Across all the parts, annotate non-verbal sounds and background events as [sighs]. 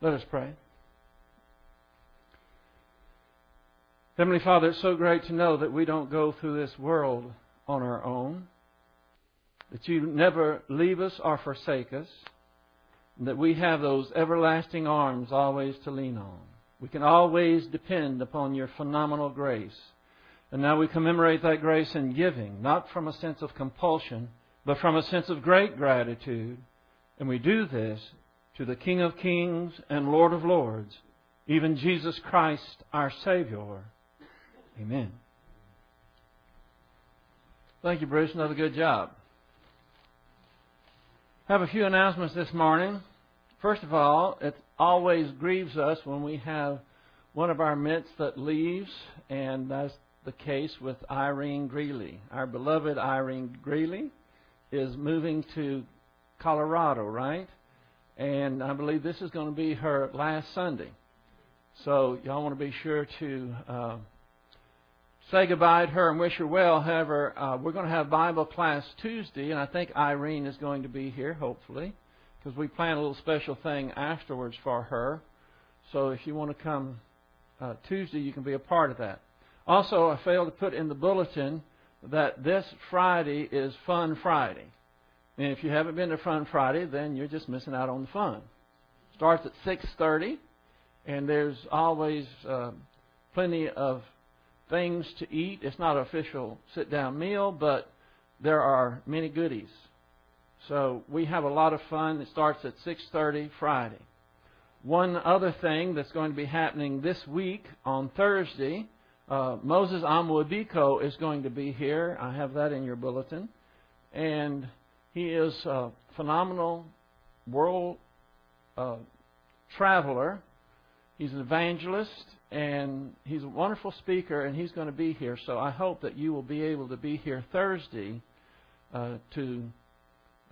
Let us pray. Heavenly Father, it's so great to know that we don't go through this world on our own, that you never leave us or forsake us, and that we have those everlasting arms always to lean on. We can always depend upon your phenomenal grace. And now we commemorate that grace in giving, not from a sense of compulsion, but from a sense of great gratitude. And we do this to the King of Kings and Lord of Lords, even Jesus Christ, our Savior. Amen. Thank you, Bruce. Another good job. Have a few announcements this morning. First of all, it always grieves us when we have one of our midst that leaves, and that's the case with Irene Greeley. Our beloved Irene Greeley is moving to Colorado, right? And I believe this is going to be her last Sunday. So y'all want to be sure to uh, say goodbye to her and wish her well. However, uh, we're going to have Bible class Tuesday, and I think Irene is going to be here, hopefully, because we plan a little special thing afterwards for her. So if you want to come uh, Tuesday, you can be a part of that. Also, I failed to put in the bulletin that this Friday is Fun Friday. And if you haven't been to Fun Friday, then you're just missing out on the fun. Starts at 6:30, and there's always uh, plenty of things to eat. It's not an official sit-down meal, but there are many goodies. So we have a lot of fun. It starts at 6:30 Friday. One other thing that's going to be happening this week on Thursday, uh, Moses Amwabiko is going to be here. I have that in your bulletin, and he is a phenomenal world uh, traveler. He's an evangelist and he's a wonderful speaker, and he's going to be here. So I hope that you will be able to be here Thursday uh, to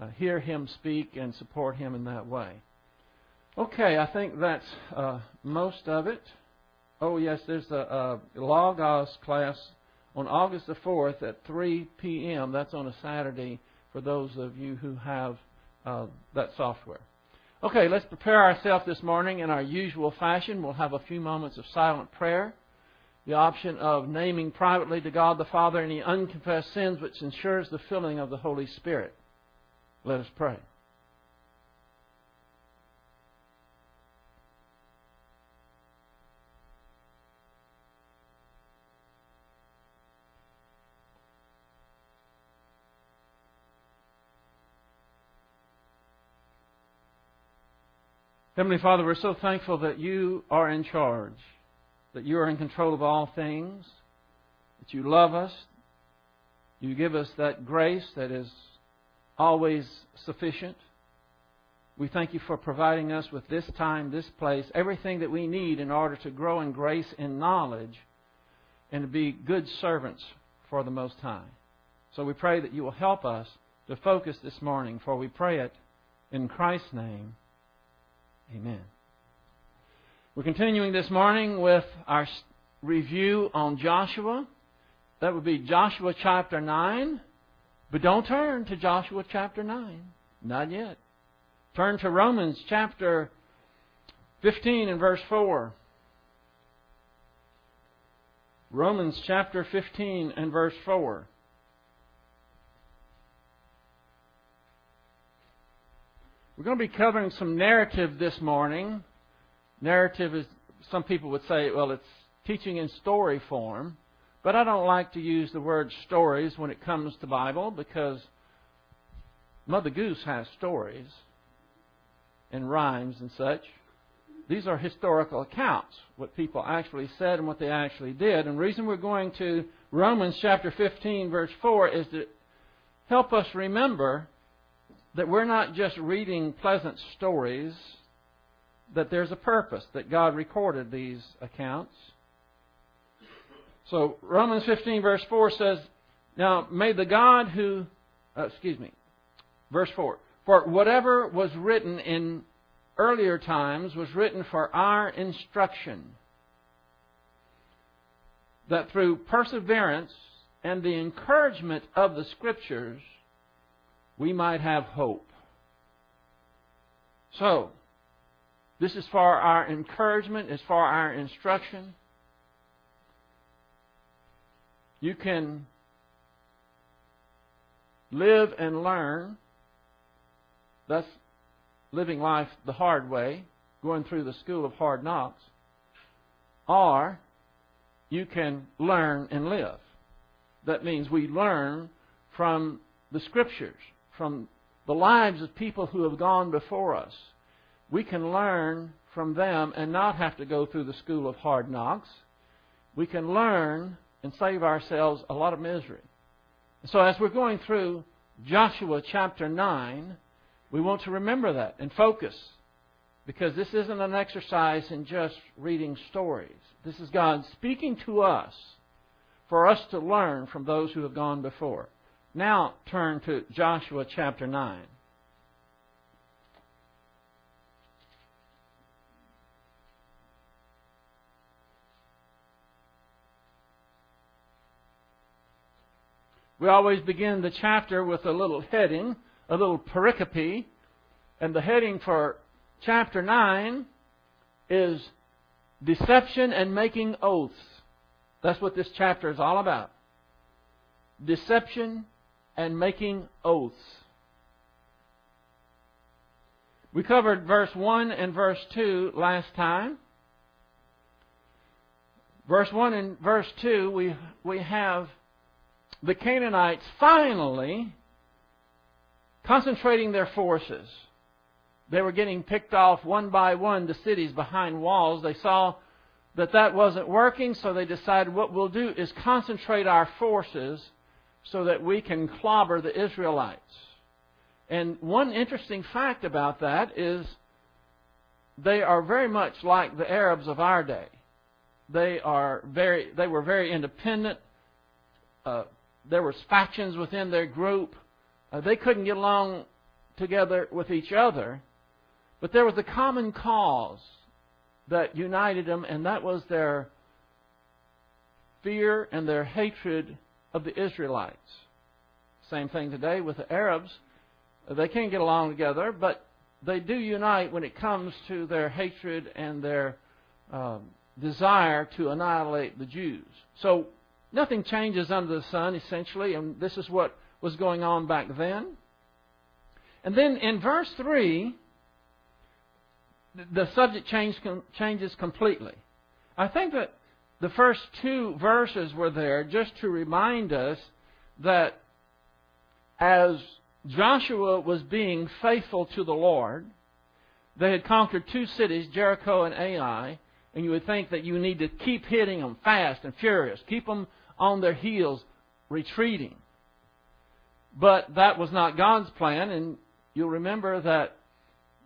uh, hear him speak and support him in that way. Okay, I think that's uh, most of it. Oh, yes, there's a, a Logos class on August the 4th at 3 p.m. That's on a Saturday for those of you who have uh, that software. Okay, let's prepare ourselves this morning in our usual fashion. We'll have a few moments of silent prayer. The option of naming privately to God the Father any unconfessed sins, which ensures the filling of the Holy Spirit. Let us pray. Heavenly Father, we're so thankful that you are in charge, that you are in control of all things, that you love us, you give us that grace that is always sufficient. We thank you for providing us with this time, this place, everything that we need in order to grow in grace and knowledge and to be good servants for the Most High. So we pray that you will help us to focus this morning, for we pray it in Christ's name. Amen. We're continuing this morning with our review on Joshua. That would be Joshua chapter 9. But don't turn to Joshua chapter 9. Not yet. Turn to Romans chapter 15 and verse 4. Romans chapter 15 and verse 4. We're going to be covering some narrative this morning. Narrative is, some people would say, well, it's teaching in story form. But I don't like to use the word stories when it comes to Bible because Mother Goose has stories and rhymes and such. These are historical accounts, what people actually said and what they actually did. And the reason we're going to Romans chapter 15, verse 4 is to help us remember that we're not just reading pleasant stories, that there's a purpose, that God recorded these accounts. So Romans 15 verse 4 says, Now may the God who, uh, excuse me, verse 4, for whatever was written in earlier times was written for our instruction, that through perseverance and the encouragement of the Scriptures, we might have hope. So, This is for our encouragement, it's for our instruction. You can live and learn. thus living life the hard way, going through the school of hard knocks. Or you can learn and live. That means we learn from the Scriptures, from the lives of people who have gone before us. We can learn from them and not have to go through the school of hard knocks. We can learn and save ourselves a lot of misery. So as we're going through Joshua chapter 9, we want to remember that and focus. Because this isn't an exercise in just reading stories. This is God speaking to us for us to learn from those who have gone before. Now turn to Joshua chapter 9. We always begin the chapter with a little heading, a little pericope, and the heading for chapter 9 is Deception and Making Oaths. That's what this chapter is all about. Deception and making oaths. We covered verse 1 and verse 2 last time. Verse 1 and verse 2, we, we have the Canaanites finally concentrating their forces. They were getting picked off one by one, the cities behind walls. They saw that that wasn't working, so they decided what we'll do is concentrate our forces so that we can clobber the Israelites. And one interesting fact about that is they are very much like the Arabs of our day. They are very they were very independent. Uh, there were factions within their group. Uh, they couldn't get along together with each other, but there was a common cause that united them, and that was their fear and their hatred of the Israelites. Same thing today with the Arabs. They can't get along together, but they do unite when it comes to their hatred and their um, desire to annihilate the Jews. So nothing changes under the sun, essentially, and this is what was going on back then. And then in verse 3, the subject change, changes completely. I think that the first two verses were there just to remind us that as Joshua was being faithful to the Lord, they had conquered two cities, Jericho and Ai, and you would think that you need to keep hitting them fast and furious, keep them on their heels, retreating. But that was not God's plan, and you'll remember that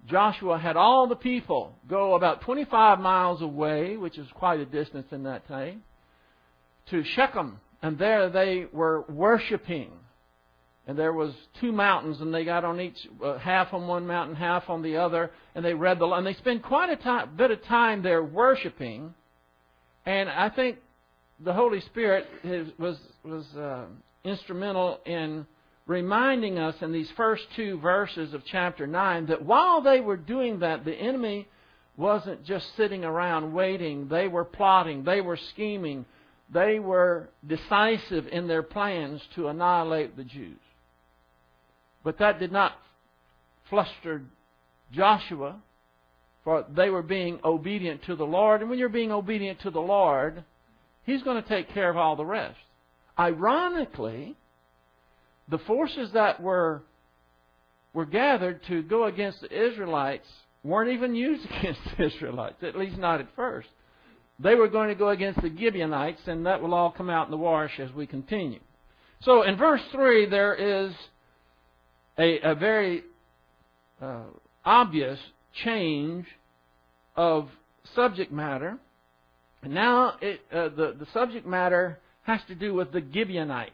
Joshua had all the people go about 25 miles away, which is quite a distance in that time, to Shechem. And there they were worshiping. And there was two mountains, and they got on each, uh, half on one mountain, half on the other, and they read the, law. and they spent quite a time, bit of time there worshiping. And I think the Holy Spirit was was uh, instrumental in reminding us in these first two verses of chapter 9 that while they were doing that, the enemy wasn't just sitting around waiting. They were plotting, they were scheming, they were decisive in their plans to annihilate the Jews. But that did not fluster Joshua, for they were being obedient to the Lord. And when you're being obedient to the Lord, He's going to take care of all the rest. Ironically, the forces that were were gathered to go against the Israelites weren't even used [laughs] against the Israelites, at least not at first. They were going to go against the Gibeonites, and that will all come out in the wash as we continue. So in verse 3, there is a, a very uh, obvious change of subject matter. And now it, uh, the, the subject matter has to do with the Gibeonites.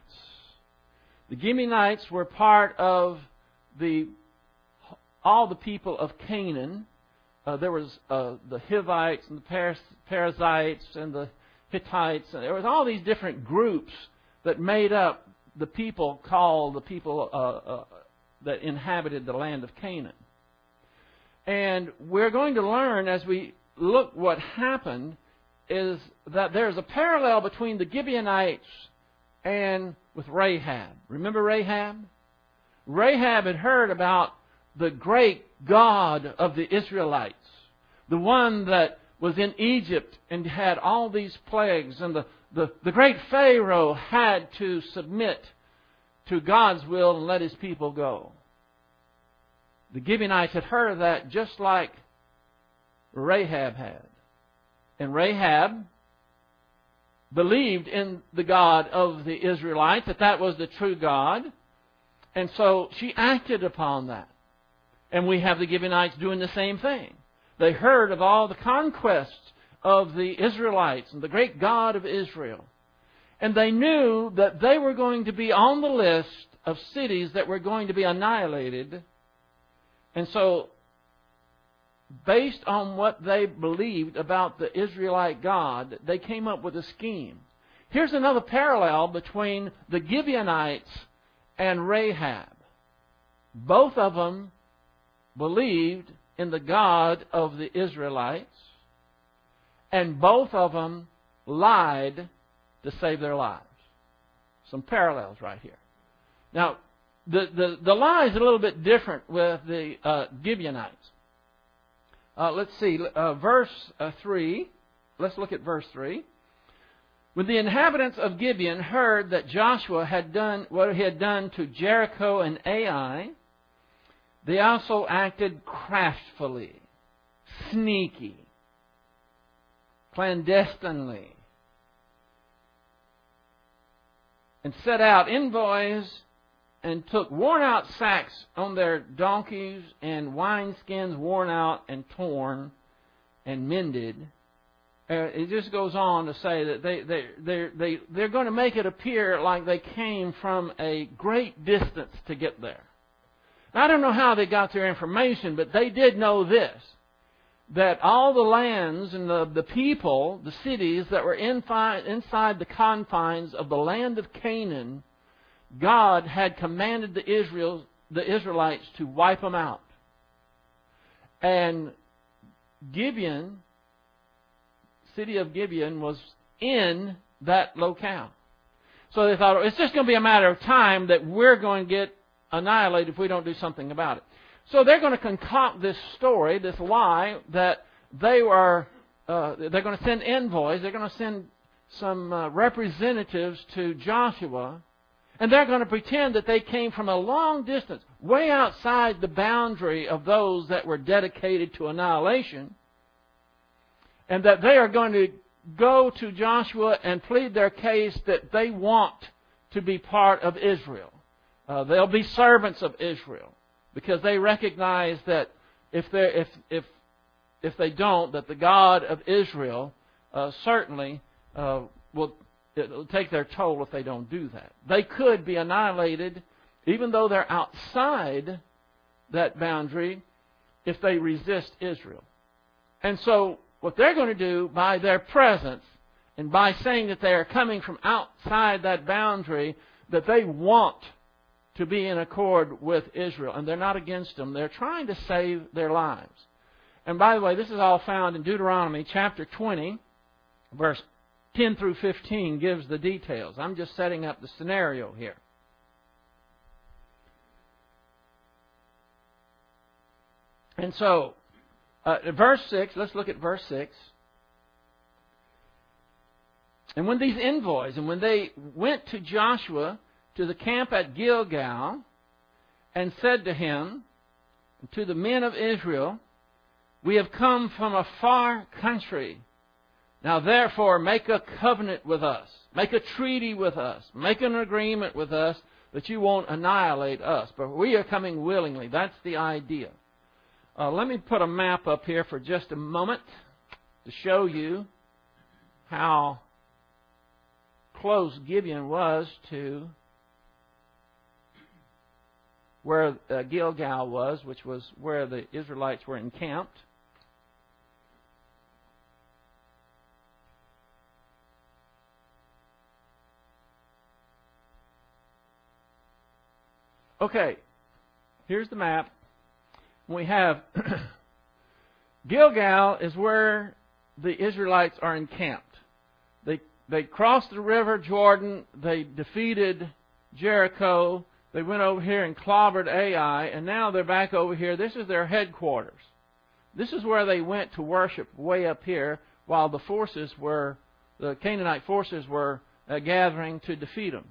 The Gibeonites were part of the all the people of Canaan. Uh, there was uh, the Hivites and the Perizzites and the Hittites. And there was all these different groups that made up the people called the people uh, uh, that inhabited the land of Canaan. And we're going to learn as we look what happened is that there's a parallel between the Gibeonites and with Rahab. Remember Rahab? Rahab had heard about the great God of the Israelites, the one that was in Egypt and had all these plagues, and the, the, the great Pharaoh had to submit to God's will and let his people go. The Gibeonites had heard of that just like Rahab had. And Rahab believed in the God of the Israelites, that that was the true God. And so she acted upon that. And we have the Gibeonites doing the same thing. They heard of all the conquests of the Israelites and the great God of Israel. And they knew that they were going to be on the list of cities that were going to be annihilated. And so, based on what they believed about the Israelite God, they came up with a scheme. Here's another parallel between the Gibeonites and Rahab. Both of them believed in the God of the Israelites, and both of them lied to save their lives. Some parallels right here. Now, the, the, the lie is a little bit different with the uh, Gibeonites. Uh, let's see, uh, verse uh, 3. Let's look at verse 3. When the inhabitants of Gibeon heard that Joshua had done what he had done to Jericho and Ai, they also acted craftily, sneaky, clandestinely, and set out envoys and took worn out sacks on their donkeys and wineskins worn out and torn and mended. Uh, it just goes on to say that they, they, they, they, they're going to make it appear like they came from a great distance to get there. I don't know how they got their information, but they did know this that all the lands and the, the people, the cities that were in inside the confines of the land of Canaan, God had commanded the, Israel, the Israelites to wipe them out. And Gibeon, city of Gibeon, was in that locale. So they thought, it's just going to be a matter of time that we're going to get annihilated if we don't do something about it. So they're going to concoct this story, this lie, that they were, uh, they're going to send envoys, they're going to send some uh, representatives to Joshua, and they're going to pretend that they came from a long distance, way outside the boundary of those that were dedicated to annihilation, and that they are going to go to Joshua and plead their case that they want to be part of Israel. Uh, they'll be servants of Israel because they recognize that if they if if if they don't, that the God of Israel uh, certainly uh, will it'll take their toll if they don't do that. They could be annihilated, even though they're outside that boundary, if they resist Israel. And so, what they're going to do by their presence and by saying that they are coming from outside that boundary, that they want to be in accord with Israel. And they're not against them. They're trying to save their lives. And by the way, this is all found in Deuteronomy chapter 20, verse 10 through 15 gives the details. I'm just setting up the scenario here. And so, uh, verse 6, let's look at verse 6. And when these envoys, and when they went to Joshua to the camp at Gilgal and said to him, to the men of Israel, We have come from a far country. Now therefore make a covenant with us. Make a treaty with us. Make an agreement with us that you won't annihilate us. But we are coming willingly. That's the idea. Uh, let me put a map up here for just a moment to show you how close Gibeon was to where uh, Gilgal was, which was where the Israelites were encamped. Okay, here's the map. We have [coughs] Gilgal is where the Israelites are encamped. They they crossed the river Jordan. They defeated Jericho. They went over here and clobbered Ai, and now they're back over here. This is their headquarters. This is where they went to worship way up here, while the forces were the Canaanite forces were uh, gathering to defeat them.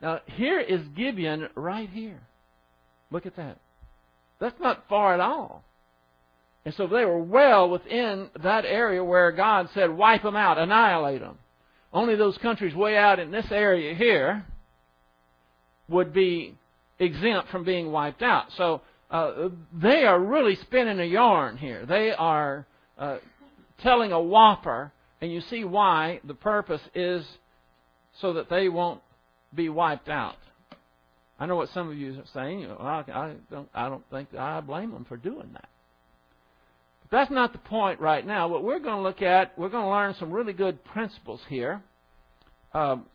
Now here is Gibeon right here. Look at that. That's not far at all. And so they were well within that area where God said, wipe them out, annihilate them. Only those countries way out in this area here would be exempt from being wiped out. So uh, they are really spinning a yarn here. They are uh, telling a whopper, and you see why the purpose is so that they won't be wiped out. I know what some of you are saying. Know, I, don't. I don't think I blame them for doing that. But that's not the point right now. What we're going to look at, we're going to learn some really good principles here. Um,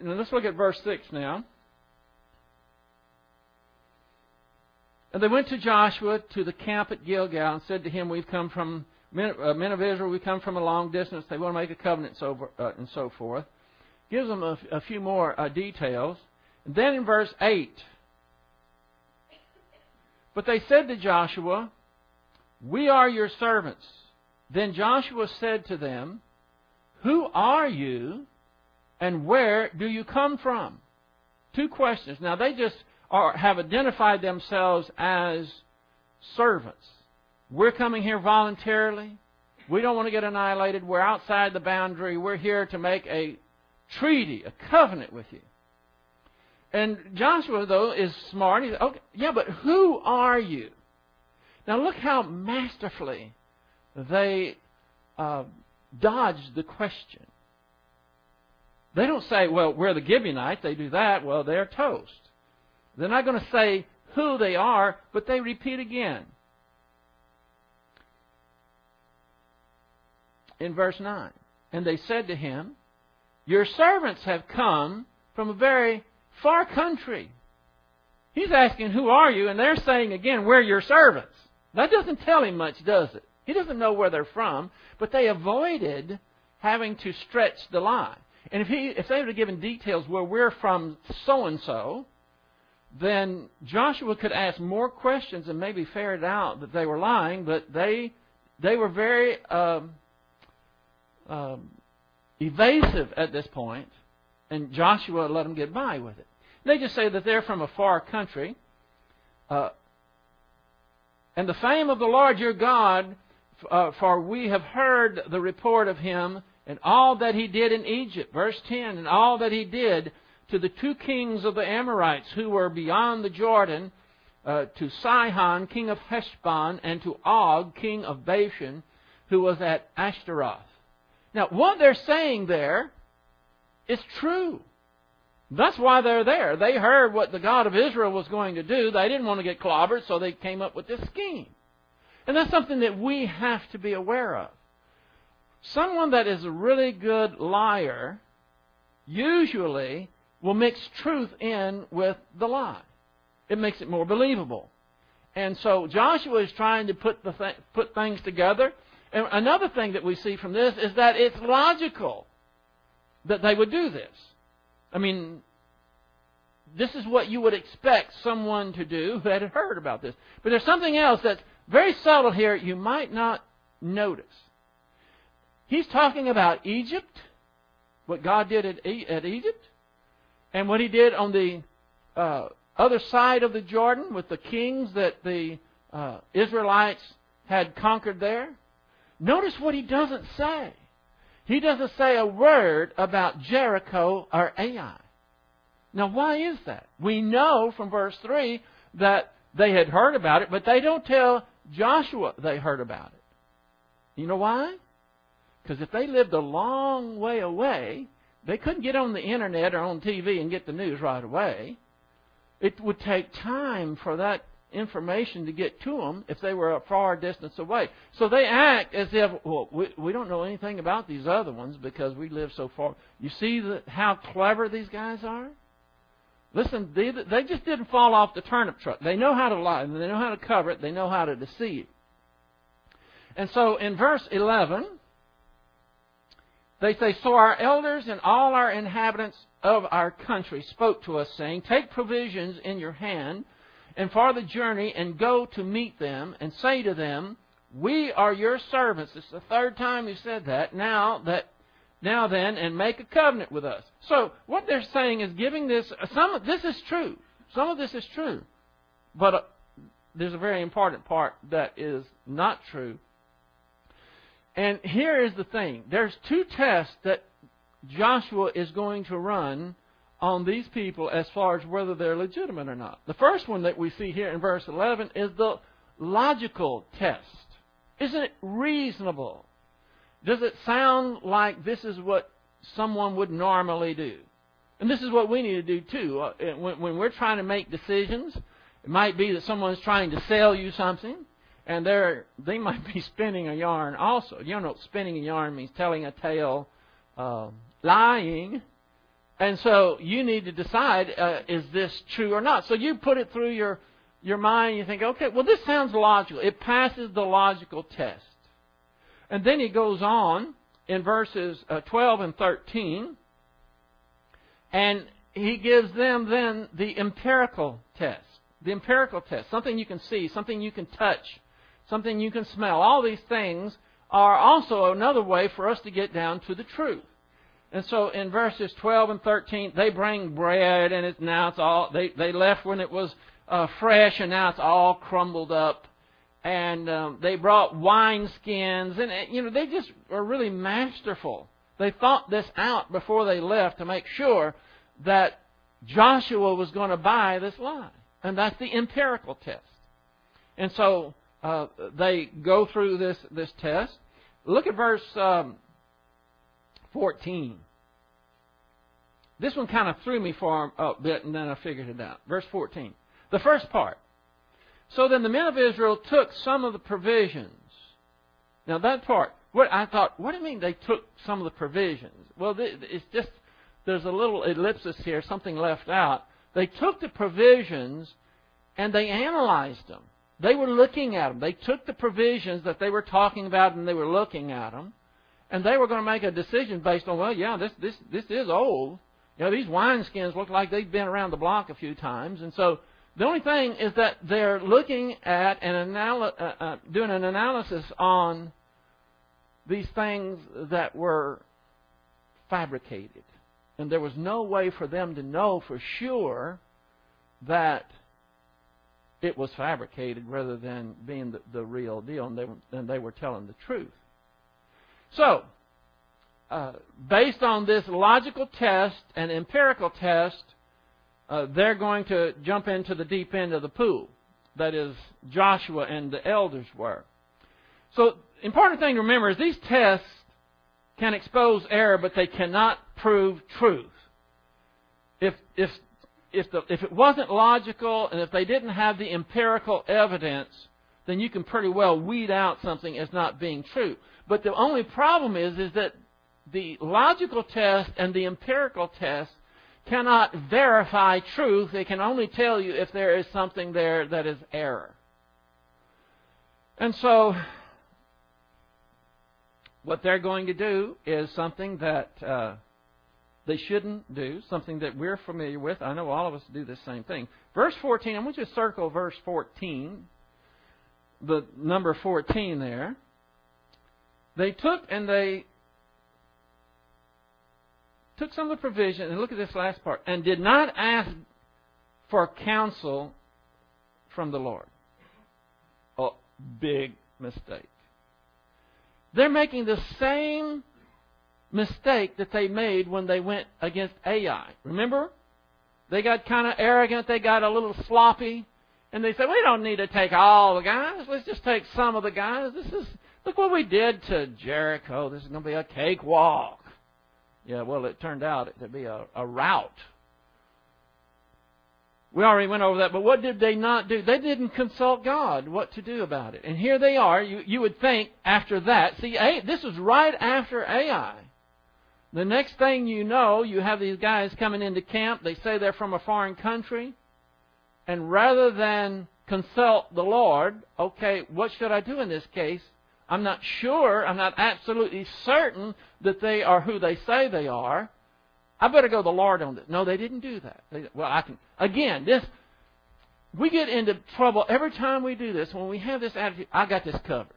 let's look at verse six now. And they went to Joshua to the camp at Gilgal and said to him, "We've come from men, uh, of Israel. We come from a long distance. They want to make a covenant, uh, and so forth." Gives them a, a few more uh, details. And then in verse 8, but they said to Joshua, We are your servants. Then Joshua said to them, Who are you and where do you come from? Two questions. Now they just are, have identified themselves as servants. We're coming here voluntarily. We don't want to get annihilated. We're outside the boundary. We're here to make a treaty, a covenant with you. And Joshua, though, is smart. He said, okay, yeah, but who are you? Now look how masterfully they uh, dodged the question. They don't say, well, we're the Gibeonites. They do that. Well, they're toast. They're not going to say who they are, but they repeat again. In verse 9. And they said to him, Your servants have come from a very far country. He's asking, Who are you? And they're saying again, We're your servants. That doesn't tell him much, does it? He doesn't know where they're from, but they avoided having to stretch the lie. And if he if they would have given details where we're from so and so, then Joshua could ask more questions and maybe ferret out that they were lying, but they they were very um, um, evasive at this point and Joshua let them get by with it. They just say that they're from a far country. Uh, and the fame of the Lord your God, uh, for we have heard the report of him and all that he did in Egypt. Verse 10 And all that he did to the two kings of the Amorites who were beyond the Jordan, uh, to Sihon, king of Heshbon, and to Og, king of Bashan, who was at Ashtaroth. Now, what they're saying there is true. That's why they're there. They heard what the God of Israel was going to do. They didn't want to get clobbered, so they came up with this scheme. And that's something that we have to be aware of. Someone that is a really good liar usually will mix truth in with the lie. It makes it more believable. And so Joshua is trying to put the th- put things together. And another thing that we see from this is that it's logical that they would do this. I mean, this is what you would expect someone to do who had heard about this. But there's something else that's very subtle here you might not notice. He's talking about Egypt, what God did at, at Egypt, and what he did on the uh, other side of the Jordan with the kings that the uh, Israelites had conquered there. Notice what he doesn't say. He doesn't say a word about Jericho or Ai. Now, why is that? We know from verse 3 that they had heard about it, but they don't tell Joshua they heard about it. You know why? Because if they lived a long way away, they couldn't get on the internet or on TV and get the news right away. It would take time for that information to get to them if they were a far distance away. So they act as if, well, we, we don't know anything about these other ones because we live so far. You see the, how clever these guys are? Listen, they, they just didn't fall off the turnip truck. They know how to lie. and They know how to cover it. They know how to deceive. And so in verse 11, they say, So our elders and all our inhabitants of our country spoke to us, saying, Take provisions in your hand, and for the journey, and go to meet them, and say to them, We are your servants. It's the third time you said that. Now that now then, and make a covenant with us. So what they're saying is giving this. Some of this is true. Some of this is true, but uh, there's a very important part that is not true. And here is the thing there's two tests that Joshua is going to run on these people as far as whether they're legitimate or not. The first one that we see here in verse 11 is the logical test. Isn't it reasonable? Does it sound like this is what someone would normally do? And this is what we need to do too. Uh, when, when we're trying to make decisions, it might be that someone's trying to sell you something and they're they might be [laughs] spinning a yarn also. You know, spinning a yarn means telling a tale, uh, lying, and so you need to decide uh, is this true or not. So you put it through your your mind. You think, okay, well this sounds logical. It passes the logical test, and then he goes on in verses uh, 12 and 13, and he gives them then the empirical test. The empirical test, something you can see, something you can touch, something you can smell. All these things are also another way for us to get down to the truth. And so in verses 12 and 13, they bring bread, and now it's all, they, they left when it was uh, fresh, and now it's all crumbled up. And um, they brought wine skins, and, you know, they just are really masterful. They thought this out before they left to make sure that Joshua was going to buy this lie. And that's the empirical test. And so uh, they go through this, this test. Look at verse um, 14. This one kind of threw me for a bit, and then I figured it out. Verse 14. The first part. So then the men of Israel took some of the provisions. Now that part, what I thought, what do you mean they took some of the provisions? Well, it's just there's a little ellipsis here, something left out. They took the provisions and they analyzed them. They were looking at them. They took the provisions that they were talking about and they were looking at them. And they were going to make a decision based on, well, yeah, this, this, this is old. You know, these wineskins look like they've been around the block a few times. And so the only thing is that they're looking at and anal- uh, uh, doing an analysis on these things that were fabricated. And there was no way for them to know for sure that it was fabricated rather than being the, the real deal, and they, and they were telling the truth. So, uh, based on this logical test and empirical test, uh, they're going to jump into the deep end of the pool. That is, Joshua and the elders were. So, important thing to remember is these tests can expose error, but they cannot prove truth. If, if if, the, if it wasn't logical and if they didn't have the empirical evidence, then you can pretty well weed out something as not being true. But the only problem is, is that the logical test and the empirical test cannot verify truth. They can only tell you if there is something there that is error. And so, what they're going to do is something that uh, they shouldn't do, something that we're familiar with. I know all of us do the same thing. Verse 14, I want you to circle verse 14, the number 14 there. They took and they took some of the provision, and look at this last part, and did not ask for counsel from the Lord. Oh, big mistake. They're making the same mistake that they made when they went against Ai. Remember? They got kind of arrogant, they got a little sloppy, and they said, We don't need to take all the guys, let's just take some of the guys. This is look what we did to Jericho. This is gonna be a cakewalk. Yeah, well it turned out to be a, a rout. We already went over that, but what did they not do? They didn't consult God what to do about it. And here they are. You, you would think after that, see, this was right after Ai. The next thing you know, you have these guys coming into camp. They say they're from a foreign country. And rather than consult the Lord, okay, what should I do in this case? I'm not sure, I'm not absolutely certain that they are who they say they are. I better go to the Lord on this. No, they didn't do that. They, well, I can again. This we get into trouble every time we do this. When we have this attitude, I got this covered.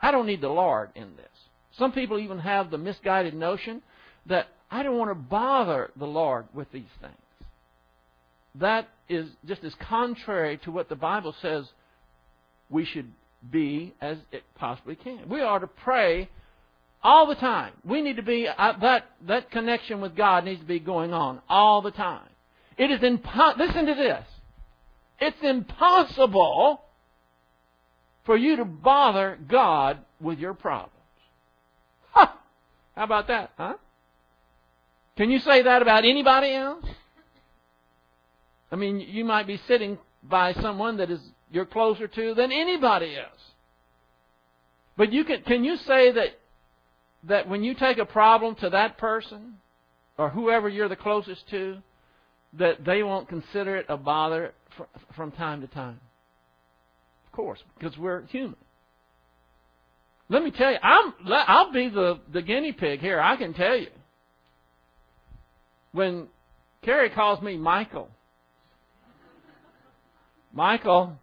I don't need the Lord in this. Some people even have the misguided notion that I don't want to bother the Lord with these things. That is just as contrary to what the Bible says we should be as it possibly can. We are to pray all the time. We need to be uh, that that connection with God needs to be going on all the time. It is impo- listen to this. It's impossible for you to bother God with your problems. Huh. How about that, huh? Can you say that about anybody else? I mean, you might be sitting by someone that is you're closer to than anybody else. But you can can you say that that when you take a problem to that person or whoever you're the closest to, that they won't consider it a bother from time to time? Of course, because we're human. Let me tell you, I'm, I'll be the, the guinea pig here. I can tell you. When Carrie calls me Michael, Michael,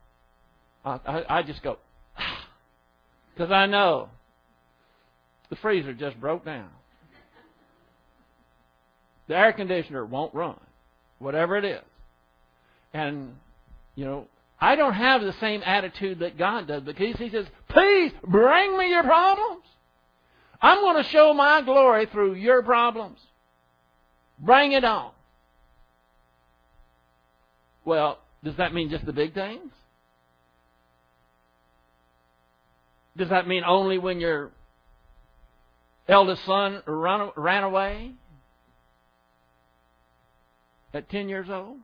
I, I, just go, [sighs] because I know the freezer just broke down. The air conditioner won't run, whatever it is. And, you know, I don't have the same attitude that God does because He says, please bring me your problems. I'm going to show my glory through your problems. Bring it on. Well, does that mean just the big things? Does that mean only when your eldest son run, ran away at 10 years old?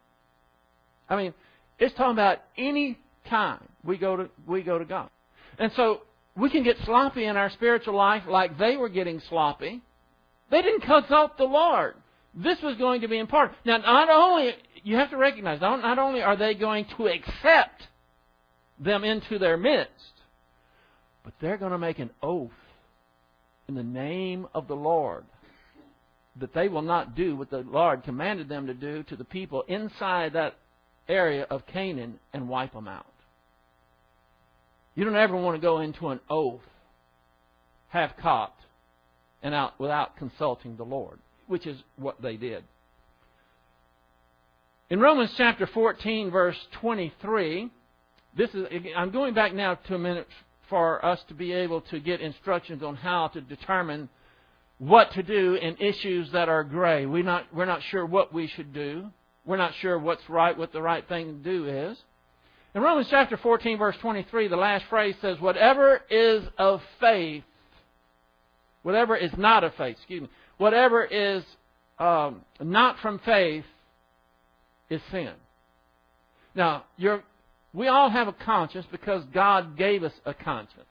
I mean, it's talking about any time we go to we go to God. And so we can get sloppy in our spiritual life like they were getting sloppy. They didn't consult the Lord. This was going to be important. Now, not only you have to recognize, not, not only are they going to accept them into their midst, but they're going to make an oath in the name of the Lord that they will not do what the Lord commanded them to do to the people inside that area of Canaan and wipe them out. You don't ever want to go into an oath half cocked and out without consulting the Lord, which is what they did. In Romans chapter 14, verse 23, this is I'm going back now to a minute for us to be able to get instructions on how to determine what to do in issues that are gray. We're not, we're not sure what we should do. We're not sure what's right, what the right thing to do is. In Romans chapter 14, verse 23, the last phrase says, Whatever is of faith, whatever is not of faith, excuse me, whatever is um, not from faith is sin. Now, we all have a conscience because God gave us a conscience.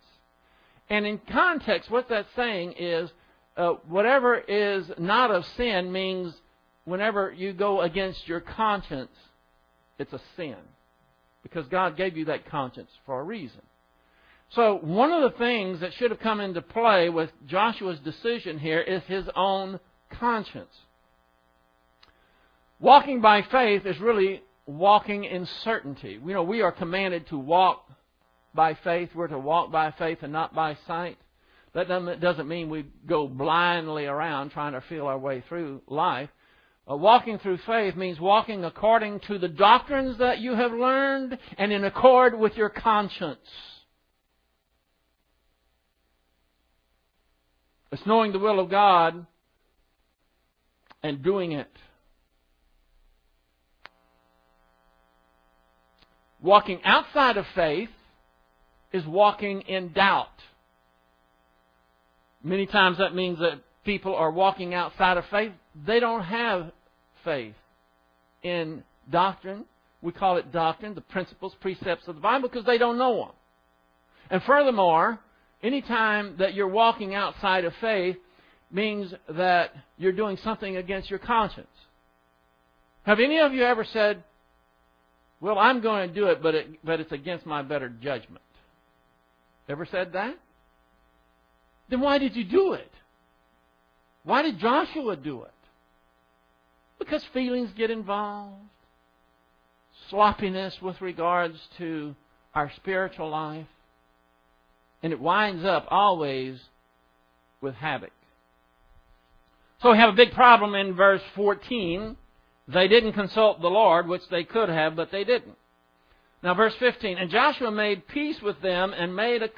And in context, what that's saying is uh, whatever is not of sin means whenever you go against your conscience, it's a sin. Because God gave you that conscience for a reason. So, one of the things that should have come into play with Joshua's decision here is his own conscience. Walking by faith is really walking in certainty. You know, we are commanded to walk by faith. We're to walk by faith and not by sight. That doesn't mean we go blindly around trying to feel our way through life. Uh, walking through faith means walking according to the doctrines that you have learned and in accord with your conscience. It's knowing the will of God and doing it. Walking outside of faith is walking in doubt. Many times that means that people are walking outside of faith they don't have faith in doctrine. We call it doctrine, the principles, precepts of the Bible, because they don't know them. And furthermore, any time that you're walking outside of faith means that you're doing something against your conscience. Have any of you ever said, well, I'm going to do it, but, it, but it's against my better judgment? Ever said that? then why did you do it? Why did Joshua do it? Because feelings get involved, sloppiness with regards to our spiritual life, and it winds up always with havoc. So we have a big problem in verse 14. They didn't consult the Lord, which they could have, but they didn't. Now, verse 15. And Joshua made peace with them and made a